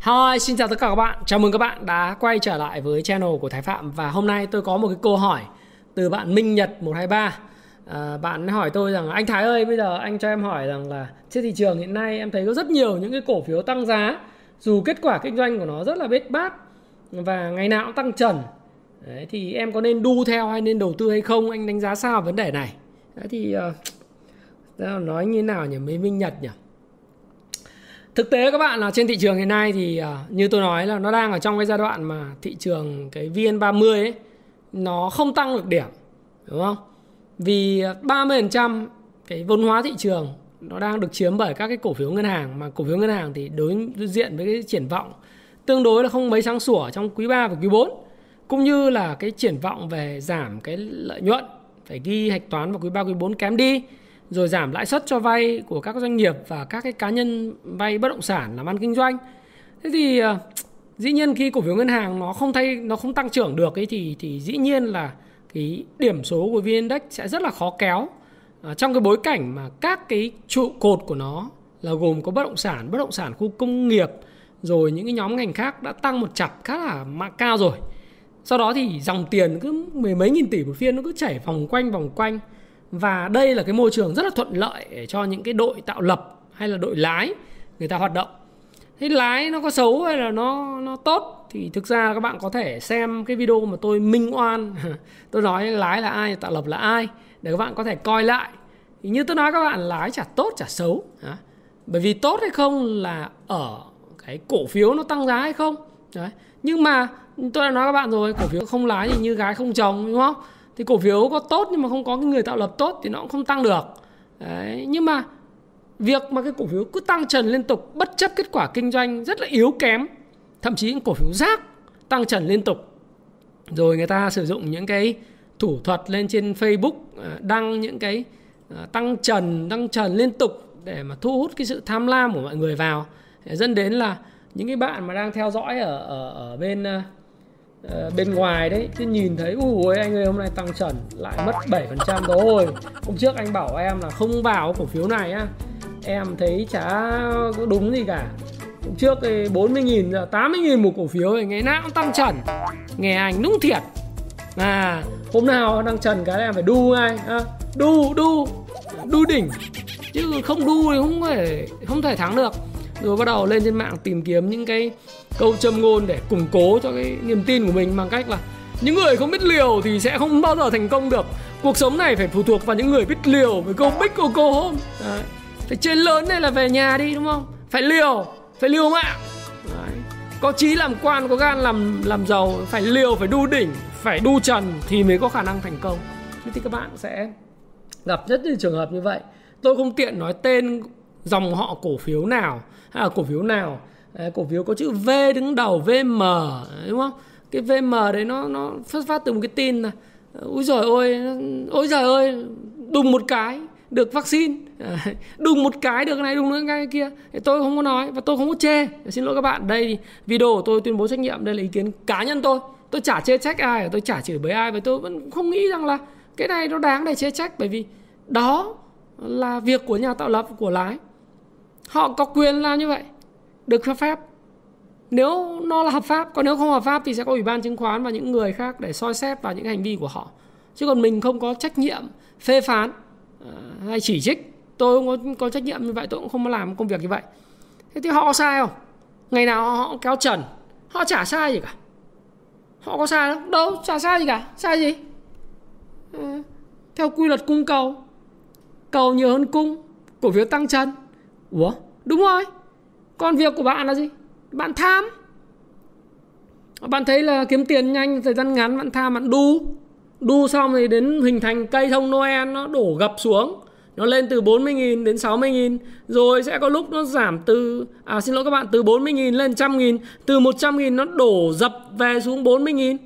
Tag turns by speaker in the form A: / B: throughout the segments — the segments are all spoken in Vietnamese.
A: Hi, xin chào tất cả các bạn. Chào mừng các bạn đã quay trở lại với channel của Thái Phạm và hôm nay tôi có một cái câu hỏi từ bạn Minh Nhật 123. À, bạn hỏi tôi rằng anh Thái ơi, bây giờ anh cho em hỏi rằng là trên thị trường hiện nay em thấy có rất nhiều những cái cổ phiếu tăng giá dù kết quả kinh doanh của nó rất là bết bát và ngày nào cũng tăng trần. Đấy, thì em có nên đu theo hay nên đầu tư hay không? Anh đánh giá sao vấn đề này? Đấy, thì uh, nói như thế nào nhỉ? Mấy Minh Nhật nhỉ? Thực tế các bạn là trên thị trường hiện nay thì uh, như tôi nói là nó đang ở trong cái giai đoạn mà thị trường cái VN30 ấy nó không tăng được điểm đúng không? Vì à, 30% cái vốn hóa thị trường nó đang được chiếm bởi các cái cổ phiếu ngân hàng mà cổ phiếu ngân hàng thì đối diện với cái triển vọng tương đối là không mấy sáng sủa trong quý 3 và quý 4 cũng như là cái triển vọng về giảm cái lợi nhuận phải ghi hạch toán vào quý 3 quý 4 kém đi rồi giảm lãi suất cho vay của các doanh nghiệp và các cái cá nhân vay bất động sản làm ăn kinh doanh. Thế thì ờ, dĩ nhiên khi cổ phiếu ngân hàng nó không thay nó không tăng trưởng được ấy thì thì dĩ nhiên là cái điểm số của vn index sẽ rất là khó kéo. À, trong cái bối cảnh mà các cái trụ cột của nó là gồm có bất động sản bất động sản khu công nghiệp rồi những cái nhóm ngành khác đã tăng một chặp khá là mạng cao rồi. Sau đó thì dòng tiền cứ mười mấy nghìn tỷ một phiên nó cứ chảy vòng quanh vòng quanh và đây là cái môi trường rất là thuận lợi để cho những cái đội tạo lập hay là đội lái người ta hoạt động. Thế lái nó có xấu hay là nó nó tốt thì thực ra các bạn có thể xem cái video mà tôi minh oan. Tôi nói lái là ai, tạo lập là ai, để các bạn có thể coi lại. Thì như tôi nói các bạn, lái chả tốt, chả xấu. Bởi vì tốt hay không là ở cái cổ phiếu nó tăng giá hay không. Đấy. Nhưng mà tôi đã nói các bạn rồi, cổ phiếu không lái thì như gái không chồng, đúng không? Thì cổ phiếu có tốt nhưng mà không có cái người tạo lập tốt thì nó cũng không tăng được. Đấy nhưng mà việc mà cái cổ phiếu cứ tăng trần liên tục bất chấp kết quả kinh doanh rất là yếu kém thậm chí những cổ phiếu rác tăng trần liên tục. Rồi người ta sử dụng những cái thủ thuật lên trên Facebook à, đăng những cái à, tăng trần tăng trần liên tục để mà thu hút cái sự tham lam của mọi người vào. Dẫn đến là những cái bạn mà đang theo dõi ở ở, ở bên à, uh, bên ngoài đấy cứ nhìn thấy ui anh ơi hôm nay tăng trần lại mất 7% rồi. Hôm trước anh bảo em là không vào cổ phiếu này á. Em thấy chả có đúng gì cả. Hôm trước thì 40 nghìn giờ 80 nghìn một cổ phiếu thì ngày nào cũng tăng trần nghe anh đúng thiệt. À hôm nào đang trần cái em phải đu ngay à, đu đu đu đỉnh. Chứ không đu thì không thể không thể thắng được rồi bắt đầu lên trên mạng tìm kiếm những cái câu châm ngôn để củng cố cho cái niềm tin của mình bằng cách là những người không biết liều thì sẽ không bao giờ thành công được. Cuộc sống này phải phụ thuộc vào những người biết liều với câu bích của cô hôm Đấy. phải chơi lớn này là về nhà đi, đúng không? Phải liều phải liều mạng. Đấy. có chí làm quan, có gan làm làm giàu, phải liều, phải đu đỉnh, phải đu trần thì mới có khả năng thành công. Thế thì các bạn sẽ gặp rất nhiều trường hợp như vậy. Tôi không tiện nói tên dòng họ cổ phiếu nào hay là cổ phiếu nào? Cổ phiếu có chữ V đứng đầu VM đúng không? Cái VM đấy nó nó xuất phát từ một cái tin là ôi giời ơi, ôi giời ơi, đùng một cái được vaccine. Đùng một cái được cái này, đùng nữa cái kia. Thì tôi không có nói và tôi không có chê. Xin lỗi các bạn, đây video của tôi tuyên bố trách nhiệm, đây là ý kiến cá nhân tôi. Tôi chả chê trách ai, tôi chả chửi bới ai và tôi vẫn không nghĩ rằng là cái này nó đáng để chê trách bởi vì đó là việc của nhà tạo lập, của lái họ có quyền làm như vậy. Được cho phép. Nếu nó là hợp pháp còn nếu không hợp pháp thì sẽ có ủy ban chứng khoán và những người khác để soi xét vào những hành vi của họ. Chứ còn mình không có trách nhiệm phê phán ờ, hay chỉ trích. Tôi không có, có trách nhiệm như vậy tôi cũng không làm công việc như vậy. Thế thì họ có sai không? Ngày nào họ kéo trần. Họ chả sai gì cả. Họ có sai không? Đâu chả sai gì cả. Sai gì? À, theo quy luật cung cầu. Cầu nhiều hơn cung cổ phiếu tăng trần ủa? Đúng rồi. Còn việc của bạn là gì? Bạn tham. Bạn thấy là kiếm tiền nhanh, thời gian ngắn, bạn tham, bạn đu. Đu xong thì đến hình thành cây thông noel, nó đổ gập xuống. Nó lên từ 40.000 đến 60.000 rồi sẽ có lúc nó giảm từ à xin lỗi các bạn, từ 40.000 lên 100.000 từ 100.000 nó đổ dập về xuống 40.000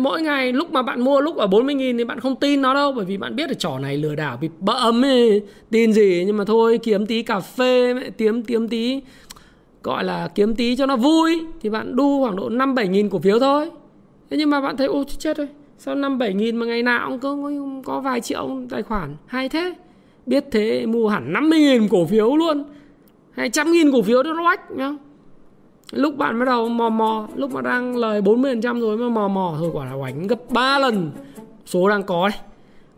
A: mỗi ngày lúc mà bạn mua lúc ở 40.000 thì bạn không tin nó đâu bởi vì bạn biết là trò này lừa đảo bị bẫm ấy, tin gì nhưng mà thôi kiếm tí cà phê kiếm kiếm tí gọi là kiếm tí cho nó vui thì bạn đu khoảng độ 5 7 nghìn cổ phiếu thôi. Thế nhưng mà bạn thấy ô chết rồi sao 5 7 nghìn mà ngày nào cũng có, có vài triệu tài khoản? Hay thế biết thế mua hẳn 50 nghìn cổ phiếu luôn. Hay trăm nghìn cổ phiếu đó oách nhá lúc bạn bắt đầu mò mò, lúc mà đang lời 40% rồi mà mò mò, thôi quả là oánh gấp 3 lần. Số đang có đấy.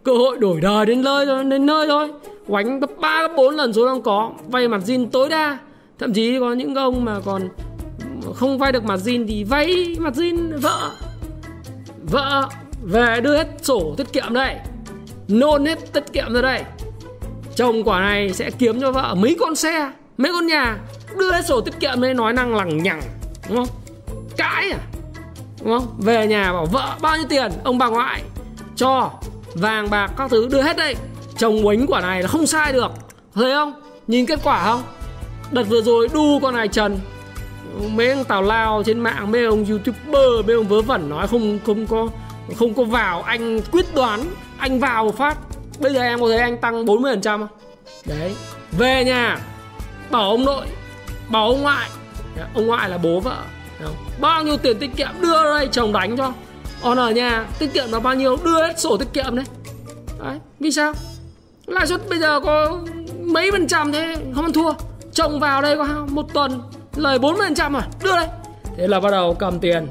A: Cơ hội đổi đời đến nơi rồi, đến nơi thôi. Oánh gấp 3 gấp 4 lần số đang có. Vay mặt zin tối đa. Thậm chí có những ông mà còn không vay được mặt zin thì vay mặt zin vợ. Vợ về đưa hết sổ tiết kiệm đây. Nôn hết tiết kiệm ra đây. Chồng quả này sẽ kiếm cho vợ mấy con xe mấy con nhà đưa hết sổ tiết kiệm đây nói năng lằng nhằng, đúng không? Cãi à? Đúng không? Về nhà bảo, vợ, bao nhiêu tiền? Ông bà ngoại, cho vàng bạc các thứ, đưa hết đây. Chồng quánh quả này là không sai được. Thấy không? Nhìn kết quả không? Đợt vừa rồi đu con này trần. Mấy ông tào lao trên mạng, mấy ông youtuber, mấy ông vớ vẩn nói không không có không có vào. Anh quyết đoán, anh vào một phát. Bây giờ em có thấy anh tăng 40% không? Đấy. Về nhà bảo ông nội, bảo ông ngoại. Ông ngoại là bố vợ. Bao nhiêu tiền tiết kiệm đưa đây, chồng đánh cho. Còn ở nhà, tiết kiệm là bao nhiêu, đưa hết sổ tiết kiệm đấy. Đấy, vì sao? Lãi suất bây giờ có mấy phần trăm thế, không ăn thua. Chồng vào đây có một tuần, lời 40 phần trăm rồi đưa đây. Thế là bắt đầu cầm tiền,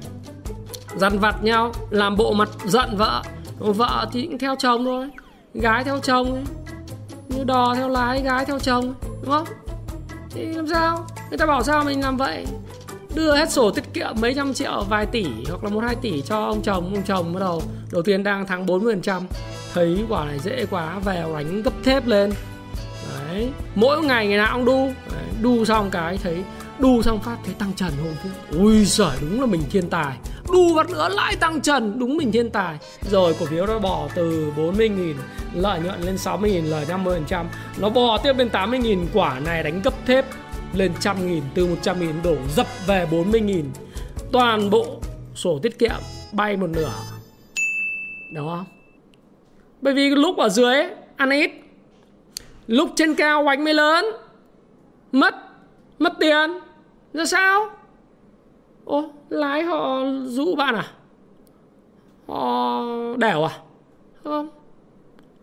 A: dằn vặt nhau, làm bộ mặt giận vợ. Vợ thì cũng theo chồng thôi, gái theo chồng ấy. như đò theo lái, gái theo chồng, đúng không? Thì làm sao? Người ta bảo sao mình làm vậy? Đưa hết sổ tiết kiệm mấy trăm triệu vài tỷ hoặc là một hai tỷ cho ông chồng ông chồng bắt đầu đầu tiên đang thắng 40 phần trăm. Thấy quả này dễ quá về đánh gấp thép lên. Đấy mỗi ngày ngày nào cũng đu. Đấy, đu xong cái thấy đu xong phát thấy tăng trần hôm trước. Ui giời đúng là mình thiên tài đù vật nữa lại tăng trần, đúng mình thiên tài. Rồi cổ phiếu nó bỏ từ 40.000 lợi nhuận lên 60.000 lời 50% nó bỏ tiếp lên 80.000 quả này đánh gấp thép lên trăm nghìn, từ 100.000 đổ dập về 40.000 toàn bộ sổ tiết kiệm bay một nửa. Đúng không? Bởi vì lúc ở dưới, ăn ít. Lúc trên cao, oánh mới lớn. Mất mất tiền. Ra sao? Ô, lái họ dụ bạn à? Họ đẻo à? Không?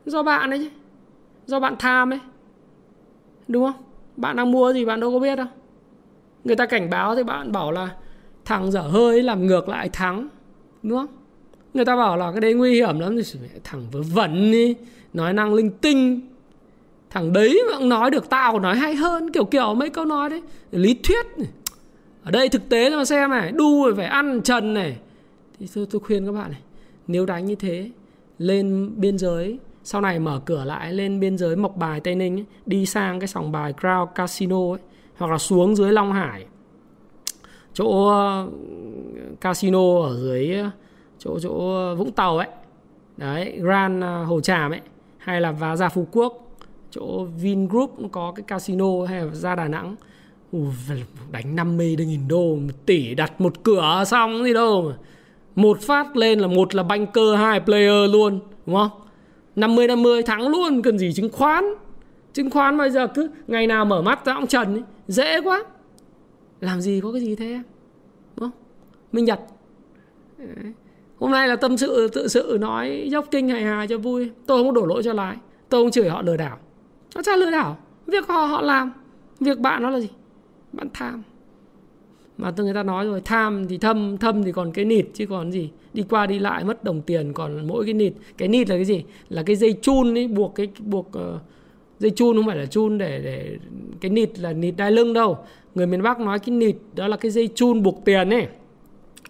A: Do bạn ấy chứ. Do bạn tham ấy. Đúng không? Bạn đang mua gì bạn đâu có biết đâu. Người ta cảnh báo thì bạn bảo là thằng dở hơi làm ngược lại thắng. Đúng không? Người ta bảo là cái đấy nguy hiểm lắm. Thì thằng vớ vẩn đi nói năng linh tinh. Thằng đấy mà cũng nói được, tao còn nói hay hơn. Kiểu kiểu mấy câu nói đấy. Lý thuyết này ở đây thực tế mà xem này đu rồi phải ăn trần này. Thì tôi, tôi khuyên các bạn này nếu đánh như thế lên biên giới sau này mở cửa lại lên biên giới mộc bài tây ninh ấy, đi sang cái sòng bài crown casino ấy, hoặc là xuống dưới long hải. Chỗ ờ, casino ở dưới ờ, chỗ chỗ vũng tàu ấy. Đấy grand ờ, hồ tràm ấy hay là và ra phú quốc. Chỗ Vingroup có cái casino hay là ra Đà Nẵng đánh 50 nghìn đô một tỷ đặt một cửa xong gì đâu mà. Một phát lên là một là banker hai player luôn đúng không? 50 50 thắng luôn cần gì chứng khoán? Chứng khoán bây giờ cứ ngày nào mở mắt ra ông trần ấy, dễ quá. Làm gì có cái gì thế đúng không? Minh nhật. Hôm nay là tâm sự tự sự nói dốc kinh hài hài cho vui. Tôi không có đổ lỗi cho lái tôi không chửi họ lừa đảo. Nó chả lừa đảo. Việc họ họ làm. Việc bạn nó là gì? Bạn tham. Mà tôi người ta nói rồi tham thì thâm thâm thì còn cái nịt chứ còn gì. Đi qua đi lại mất đồng tiền còn mỗi cái nịt. Cái nịt là cái gì? Là cái dây chun ấy buộc cái buộc uh, dây chun không phải là chun để để cái nịt là nịt đai lưng đâu. Người miền bắc nói cái nịt đó là cái dây chun buộc tiền ấy.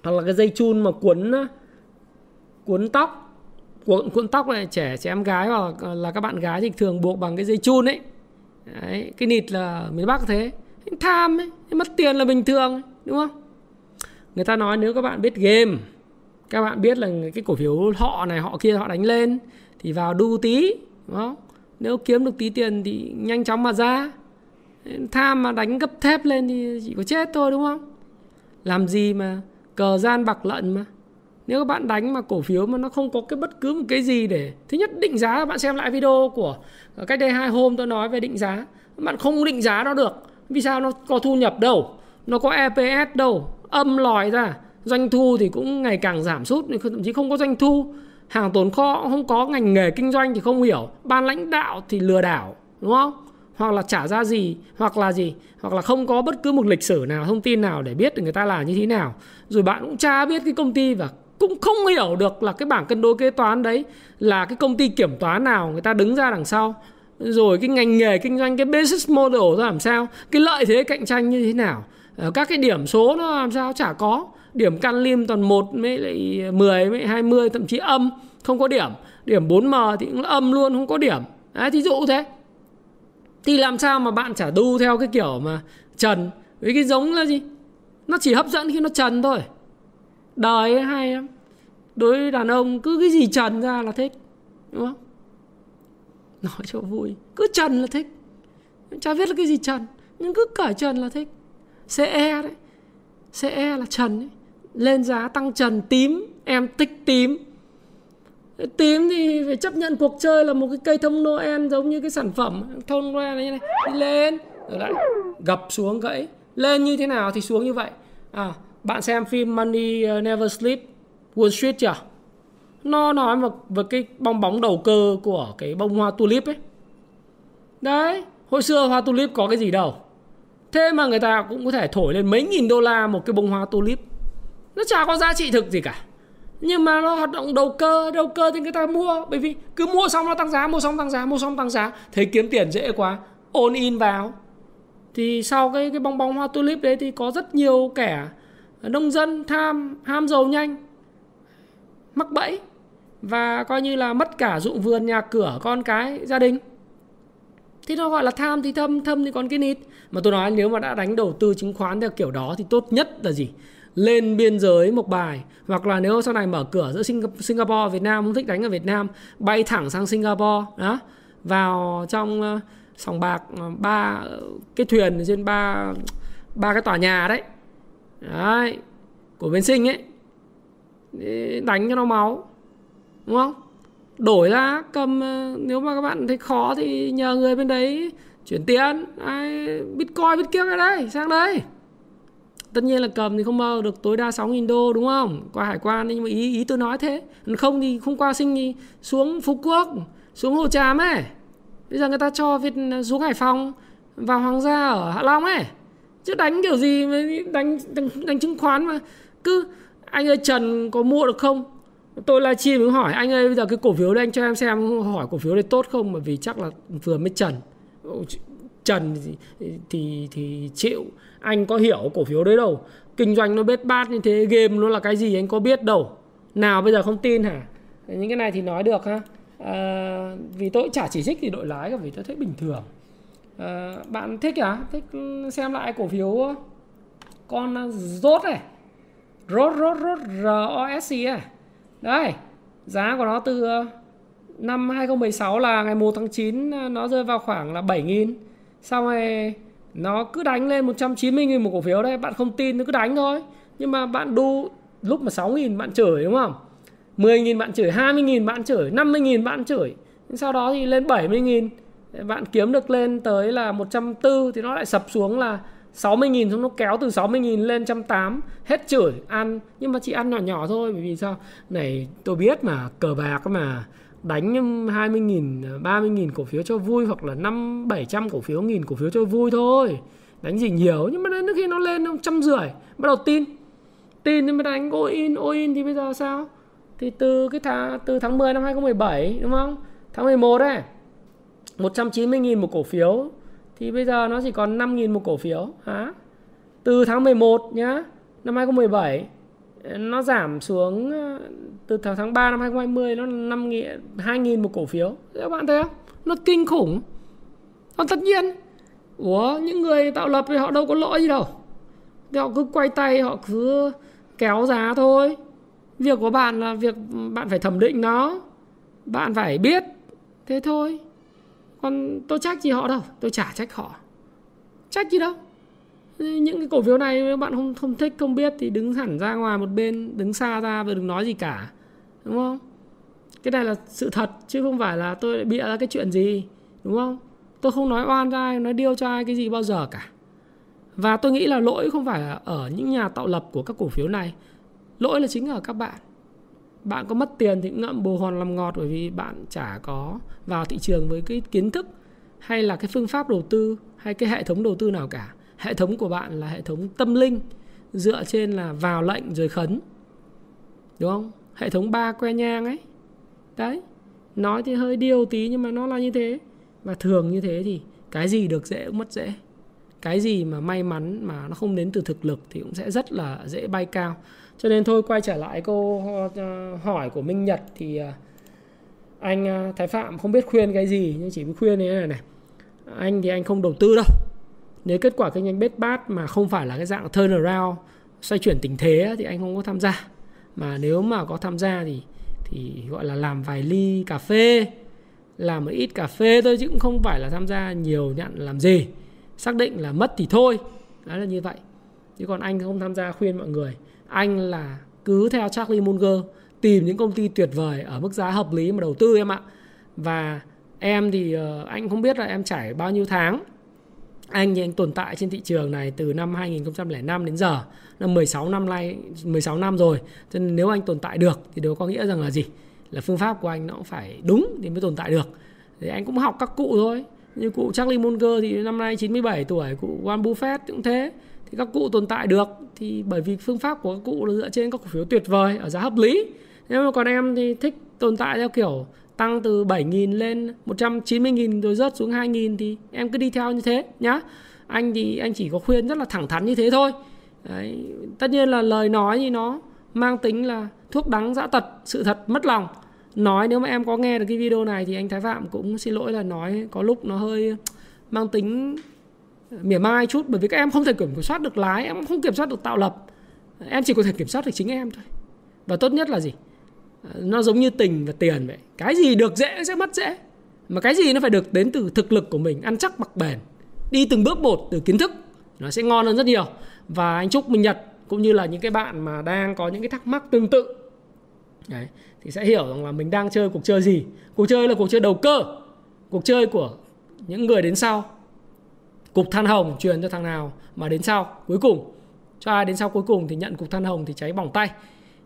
A: Hoặc là cái dây chun mà cuốn cuốn tóc. Cuộn cuộn tóc này trẻ trẻ em gái hoặc ờ, là các bạn gái thì thường buộc bằng cái dây chun ấy. Đấy, cái nịt là miền bắc thế tham ấy mất tiền là bình thường, đúng không? Người ta nói nếu các bạn biết game, các bạn biết là cái cổ phiếu họ này, họ kia họ đánh lên, thì vào đu tí, đúng không? Nếu kiếm được tí tiền thì nhanh chóng mà ra. Tham mà đánh gấp thép lên thì chỉ có chết thôi, đúng không? Làm gì mà cờ gian bạc lận mà. Nếu các bạn đánh mà cổ phiếu mà nó không có cái bất cứ một cái gì để, thứ nhất định giá, bạn xem lại video của cách đây hai hôm tôi nói về định giá. Bạn không định giá nó được vì sao nó có thu nhập đâu? Nó có EPS đâu? Âm lòi ra. Doanh thu thì cũng ngày càng giảm sút thậm chí không có doanh thu. Hàng tồn kho không có, ngành nghề kinh doanh thì không hiểu. Ban lãnh đạo thì lừa đảo, đúng không? Hoặc là trả ra gì, hoặc là gì, hoặc là không có bất cứ một lịch sử nào, thông tin nào để biết được người ta là như thế nào. Rồi bạn cũng cha biết cái công ty và cũng không hiểu được là cái bảng cân đối kế toán đấy là cái công ty kiểm toán nào người ta đứng ra đằng sau rồi cái ngành nghề, kinh doanh, cái business model nó làm sao? Cái lợi thế cạnh tranh như thế nào? Ờ, các cái điểm số nó làm sao? Chả có. Điểm can lim toàn một mới lại 10 mới 20 thậm chí âm, không có điểm. Điểm 4M thì cũng âm luôn, không có điểm. Đấy, thí dụ thế. Thì làm sao mà bạn trả đu theo cái kiểu mà trần? Với cái giống là gì? Nó chỉ hấp dẫn khi nó trần thôi. Đời ấy hay lắm. Đối với đàn ông, cứ cái gì trần ra là thích. Đúng không? Nói cho vui. Cứ trần là thích. Chả biết là cái gì trần nhưng cứ cởi trần là thích. CE đấy. CE là trần ấy. lên giá tăng trần tím em thích tím. Tím thì phải chấp nhận cuộc chơi là một cái cây thông Noel giống như cái sản phẩm thông Noel này, như này. Đi lên. Rồi lại gập xuống gãy. Lên như thế nào thì xuống như vậy. À bạn xem phim Money uh, Never Sleep Wall Street chưa? Nó nói mà về cái bong bóng đầu cơ của cái bông hoa tulip ấy. Đấy, hồi xưa hoa tulip có cái gì đâu. Thế mà người ta cũng có thể thổi lên mấy nghìn đô la một cái bông hoa tulip. Nó chả có giá trị thực gì cả. Nhưng mà nó hoạt động đầu cơ đầu cơ thì người ta mua. Bởi vì cứ mua xong nó tăng giá, mua xong tăng giá, mua xong tăng giá. Thấy kiếm tiền dễ quá ôn in vào. Thì sau cái cái bong bóng hoa tulip đấy thì có rất nhiều kẻ nông dân, tham, ham giàu nhanh, mắc bẫy và coi như là mất cả ruộng vườn, nhà cửa, con cái, gia đình. Thì nó gọi là tham thì thâm thâm thì còn cái nít mà tôi nói nếu mà đã đánh đầu tư chứng khoán theo kiểu đó thì tốt nhất là gì? Lên biên giới một bài. Hoặc là nếu sau này mở cửa giữa Singapore, Việt Nam không thích đánh ở Việt Nam, bay thẳng sang Singapore, đó, vào trong ờ, sòng bạc ờ, ba ờ, cái thuyền trên ba ba cái tòa nhà đấy. Đấy, của bên sinh ấy. Đánh cho nó máu đúng không? Đổi ra cầm ờ, nếu mà các bạn thấy khó thì nhờ người bên đấy chuyển tiền. Ai bitcoin bitcoin cái đây sang đây. Tất nhiên là cầm thì không bao được tối đa 6.000 đô đúng không? Qua hải quan nhưng mà ý ý tôi nói thế. Không thì không qua sinh thì xuống phú quốc xuống hồ tràm ấy. Bây giờ người ta cho việt ờ, xuống hải phòng vào hoàng gia ở hạ long ấy. Chứ đánh kiểu gì mà đánh đánh, đánh chứng khoán mà. Cứ anh ơi trần có mua được không? Tôi là chi mới hỏi anh ơi bây giờ cái cổ phiếu đây anh cho em xem hỏi cổ phiếu đây tốt không? Bởi vì chắc là vừa mới trần. Trần thì, thì thì chịu. Anh có hiểu cổ phiếu đấy đâu. Kinh doanh nó bết bát như thế game nó là cái gì anh có biết đâu. Nào bây giờ không tin hả? Những cái này thì nói được ha. À, vì tôi chả chỉ trích thì đội lái cả vì tôi thấy bình thường. À, bạn thích à? Thích xem lại cổ phiếu con rốt này. Rốt rốt rốt r o s c à? Đây giá của nó từ ờ, năm 2016 là ngày 1 tháng 9 ờ, nó rơi vào khoảng là 7.000 xong rồi nó cứ đánh lên 190 000 một cổ phiếu đấy, bạn không tin nó cứ đánh thôi. Nhưng mà bạn đu lúc mà 6.000 bạn chửi đúng không? 10.000 bạn chửi 20.000 bạn chửi 50.000 bạn chửi. Sau đó thì lên 70.000 bạn kiếm được lên tới là 140 thì nó lại sập xuống là 60.000 xong nó kéo từ 60.000 lên 180 hết chửi, ăn. Nhưng mà chỉ ăn nhỏ nhỏ thôi, bởi vì sao? Này, tôi biết mà, cờ bạc mà, đánh 20.000 30.000 cổ phiếu cho vui hoặc là 5 700 cổ phiếu, nghìn cổ phiếu cho vui thôi. Đánh gì nhiều, nhưng mà đến khi nó lên nó trăm rưỡi, bắt đầu tin. Tin thì mới đánh all in all in thì bây giờ sao? Thì từ cái tháng từ tháng 10 năm 2017 đúng không? Tháng 11 đấy 190.000 một cổ phiếu thì bây giờ nó chỉ còn 5.000 một cổ phiếu, hả? Từ tháng 11 nhá, năm 2017 nó giảm xuống ờ, từ tháng tháng 3 năm 2020 nó 5 2.000 một cổ phiếu. Các bạn thấy không? Nó kinh khủng. Nó tất nhiên. Ủa, những người tạo lập thì họ đâu có lỗi gì đâu. Thì họ cứ quay tay, họ cứ kéo giá thôi. Việc của bạn là việc bạn phải thẩm định nó. Bạn phải biết. Thế thôi còn tôi trách gì họ đâu, tôi chả trách họ. Trách gì đâu. Những cái cổ phiếu này nếu bạn không không thích, không biết thì đứng hẳn ra ngoài một bên, đứng xa ra và đừng nói gì cả, đúng không? Cái này là sự thật chứ không phải là tôi bịa ra cái chuyện gì, đúng không? Tôi không nói oan ra ai, nói điêu cho ai cái gì bao giờ cả. Và tôi nghĩ là lỗi không phải là ở những nhà tạo lập của các cổ phiếu này, lỗi là chính ở các bạn bạn có mất tiền thì cũng ngậm bồ hòn làm ngọt bởi vì bạn chả có vào thị trường với cái kiến thức hay là cái phương pháp đầu tư hay cái hệ thống đầu tư nào cả. Hệ thống của bạn là hệ thống tâm linh, dựa trên là vào lệnh rồi khấn. Đúng không? Hệ thống ba que nhang ấy. Đấy, nói thì hơi điêu tí nhưng mà nó là như thế. Và thường như thế thì cái gì được dễ cũng mất dễ. Cái gì mà may mắn mà nó không đến từ thực lực thì cũng sẽ rất là dễ bay cao cho nên thôi, quay trở lại câu ờ, ờ, hỏi của minh nhật thì ờ, anh thái phạm không biết khuyên cái gì, nhưng chỉ khuyên như thế này này. Anh thì anh không đầu tư đâu. Nếu kết quả kinh doanh bết bát mà không phải là cái dạng turnaround xoay chuyển tình thế thì anh không có tham gia. Mà nếu mà có tham gia thì thì gọi là làm vài ly cà phê, làm một ít cà phê thôi chứ cũng không phải là tham gia nhiều nhận làm gì. Xác định là mất thì thôi. Đó là như vậy. Chứ còn anh không tham gia khuyên mọi người anh là cứ theo Charlie Munger, tìm những công ty tuyệt vời ở mức giá hợp lý mà đầu tư em ạ. Và em thì ờ, anh không biết là em trải bao nhiêu tháng. Anh thì anh tồn tại trên thị trường này từ năm 2005 đến giờ. Là 16 năm nay 16 năm rồi. Cho nên nếu anh tồn tại được thì điều có nghĩa rằng là gì? Là phương pháp của anh nó cũng phải đúng thì mới tồn tại được. Thì anh cũng học các cụ thôi. Như cụ Charlie Munger thì năm nay 97 tuổi, cụ Warren Buffett cũng thế thì các cụ tồn tại được. Thì bởi vì phương pháp của các cụ là dựa trên các cổ phiếu tuyệt vời, ở giá hợp lý. Nếu mà còn em thì thích tồn tại theo kiểu tăng từ 7.000 lên 190.000 rồi rớt xuống 2.000 thì em cứ đi theo như thế nhá. Anh thì anh chỉ có khuyên rất là thẳng thắn như thế thôi. Đấy. tất nhiên là lời nói thì nó mang tính là thuốc đắng dã tật, sự thật mất lòng. Nói nếu mà em có nghe được cái video này thì anh Thái Phạm cũng xin lỗi là nói có lúc nó hơi mang tính mỉa mai chút bởi vì các em không thể kiểm soát được lái em không kiểm soát được tạo lập. Em chỉ có thể kiểm soát được chính em thôi. Và tốt nhất là gì? À, nó giống như tình và tiền vậy. Cái gì được dễ sẽ mất dễ. Mà cái gì nó phải được đến từ thực lực của mình ăn chắc mặc bền đi từng bước một từ kiến thức nó sẽ ngon hơn rất nhiều. Và anh chúc minh nhật cũng như là những cái bạn mà đang có những cái thắc mắc tương tự. Đấy, thì sẽ hiểu rằng là mình đang chơi cuộc chơi gì. Cuộc chơi là cuộc chơi đầu cơ cuộc chơi của những người đến sau cục than hồng truyền cho thằng nào mà đến sau, cuối cùng. Cho ai đến sau cuối cùng thì nhận cục than hồng thì cháy bỏng tay.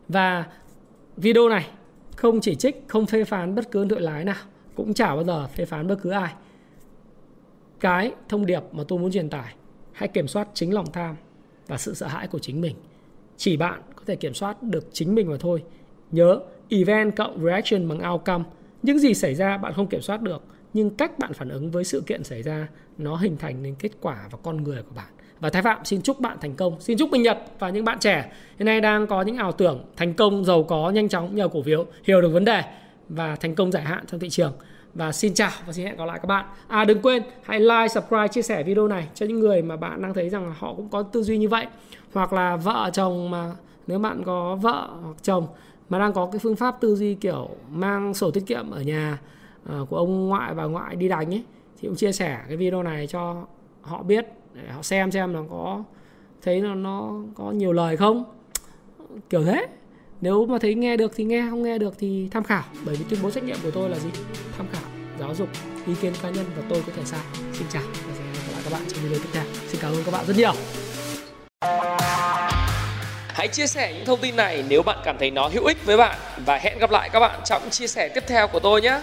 A: Và video này không chỉ trích, không phê phán bất cứ đội lái nào, cũng chả bao giờ phê phán bất cứ ai. Cái thông điệp mà tôi muốn truyền tải, hãy kiểm soát chính lòng tham và sự sợ hãi của chính mình. Chỉ bạn có thể kiểm soát được chính mình mà thôi. Nhớ, event cộng reaction bằng outcome, những gì xảy ra bạn không kiểm soát được nhưng cách bạn phản ứng với sự kiện xảy ra, nó hình thành nên kết quả và con người của bạn. Và Thái Phạm, xin chúc bạn thành công. Xin chúc Minh Nhật và những bạn trẻ hiện nay đang có những ảo tưởng thành công, giàu có, nhanh chóng, nhờ cổ phiếu, hiểu được vấn đề và thành công dài hạn trong thị trường. Và xin chào và xin hẹn gặp lại các bạn. À đừng quên, hãy like, subscribe, chia sẻ video này cho những người mà bạn đang thấy rằng họ cũng có tư duy như vậy. Hoặc là vợ chồng mà, nếu bạn có vợ hoặc chồng mà đang có cái phương pháp tư duy kiểu mang sổ tiết kiệm ở nhà Ờ, của ông ngoại và ngoại đi đánh ấy, thì cũng chia sẻ cái video này cho họ biết để họ xem xem là có thấy nó nó có nhiều lời không. Kiểu thế. Nếu mà thấy nghe được thì nghe, không nghe được thì tham khảo, bởi vì tuyên bố trách nhiệm của tôi là gì? Tham khảo giáo dục, ý kiến cá nhân và tôi có thể sai. Xin chào và hẹn gặp lại các bạn trong video tiếp theo. Xin cảm ơn các bạn rất nhiều.
B: Hãy chia sẻ những thông tin này nếu bạn cảm thấy nó hữu ích với bạn và hẹn gặp lại các bạn trong chia sẻ tiếp theo của tôi nhé.